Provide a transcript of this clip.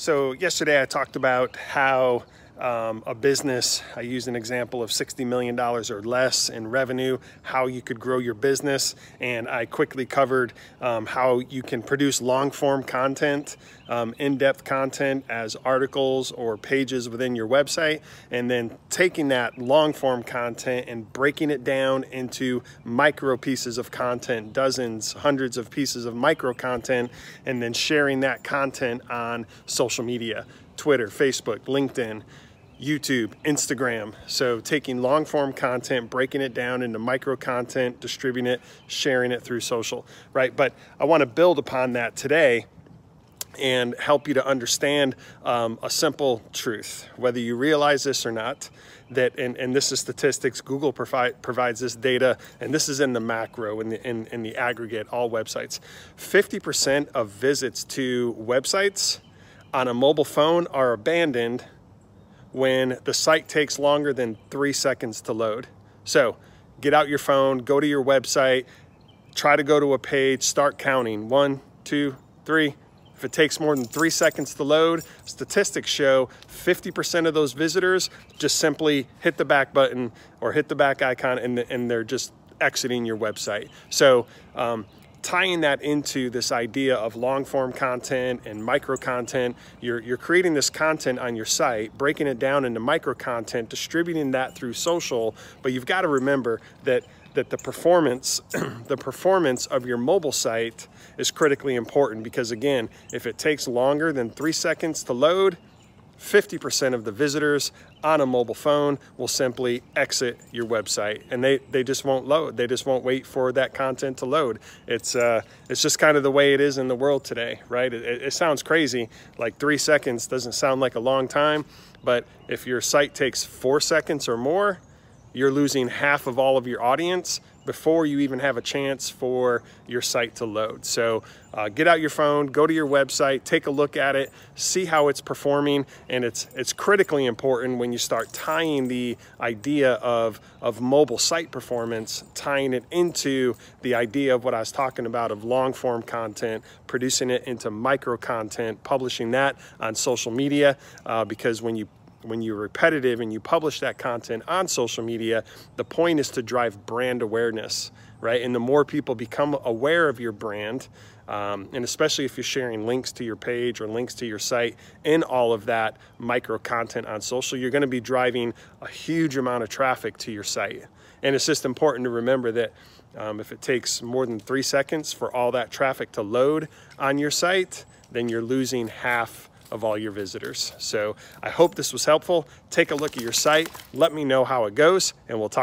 So yesterday I talked about how um, a business, I used an example of $60 million or less in revenue, how you could grow your business. And I quickly covered um, how you can produce long form content, um, in-depth content as articles or pages within your website. And then taking that long form content and breaking it down into micro pieces of content, dozens, hundreds of pieces of micro content, and then sharing that content on social media, Twitter, Facebook, LinkedIn, YouTube, Instagram. So taking long form content, breaking it down into micro content, distributing it, sharing it through social, right? But I want to build upon that today and help you to understand um, a simple truth, whether you realize this or not, that, and, and this is statistics, Google provide, provides this data, and this is in the macro, in the, in, in the aggregate, all websites. 50% of visits to websites on a mobile phone are abandoned when the site takes longer than three seconds to load. So get out your phone, go to your website, try to go to a page, start counting. One, two, three. If it takes more than three seconds to load, statistics show 50% of those visitors just simply hit the back button or hit the back icon and, and they're just exiting your website. So um, tying that into this idea of long form content and micro content. You're, you're creating this content on your site, breaking it down into micro content, distributing that through social, but you've got to remember that that the performance the performance of your mobile site is critically important because again if it takes longer than three seconds to load 50% of the visitors on a mobile phone will simply exit your website and they, they just won't load. They just won't wait for that content to load. It's, uh, it's just kind of the way it is in the world today, right? It, it sounds crazy, like three seconds doesn't sound like a long time, but if your site takes four seconds or more, you're losing half of all of your audience before you even have a chance for your site to load. So uh, get out your phone, go to your website, take a look at it, see how it's performing, and it's it's critically important when you start tying the idea of of mobile site performance, tying it into the idea of what I was talking about of long form content, producing it into micro content, publishing that on social media, uh, because when you when you're repetitive and you publish that content on social media, the point is to drive brand awareness, right? And the more people become aware of your brand, um, and especially if you're sharing links to your page or links to your site in all of that micro content on social, you're going to be driving a huge amount of traffic to your site. And it's just important to remember that um, if it takes more than three seconds for all that traffic to load on your site, then you're losing half of all your visitors. So I hope this was helpful. Take a look at your site. Let me know how it goes and we'll talk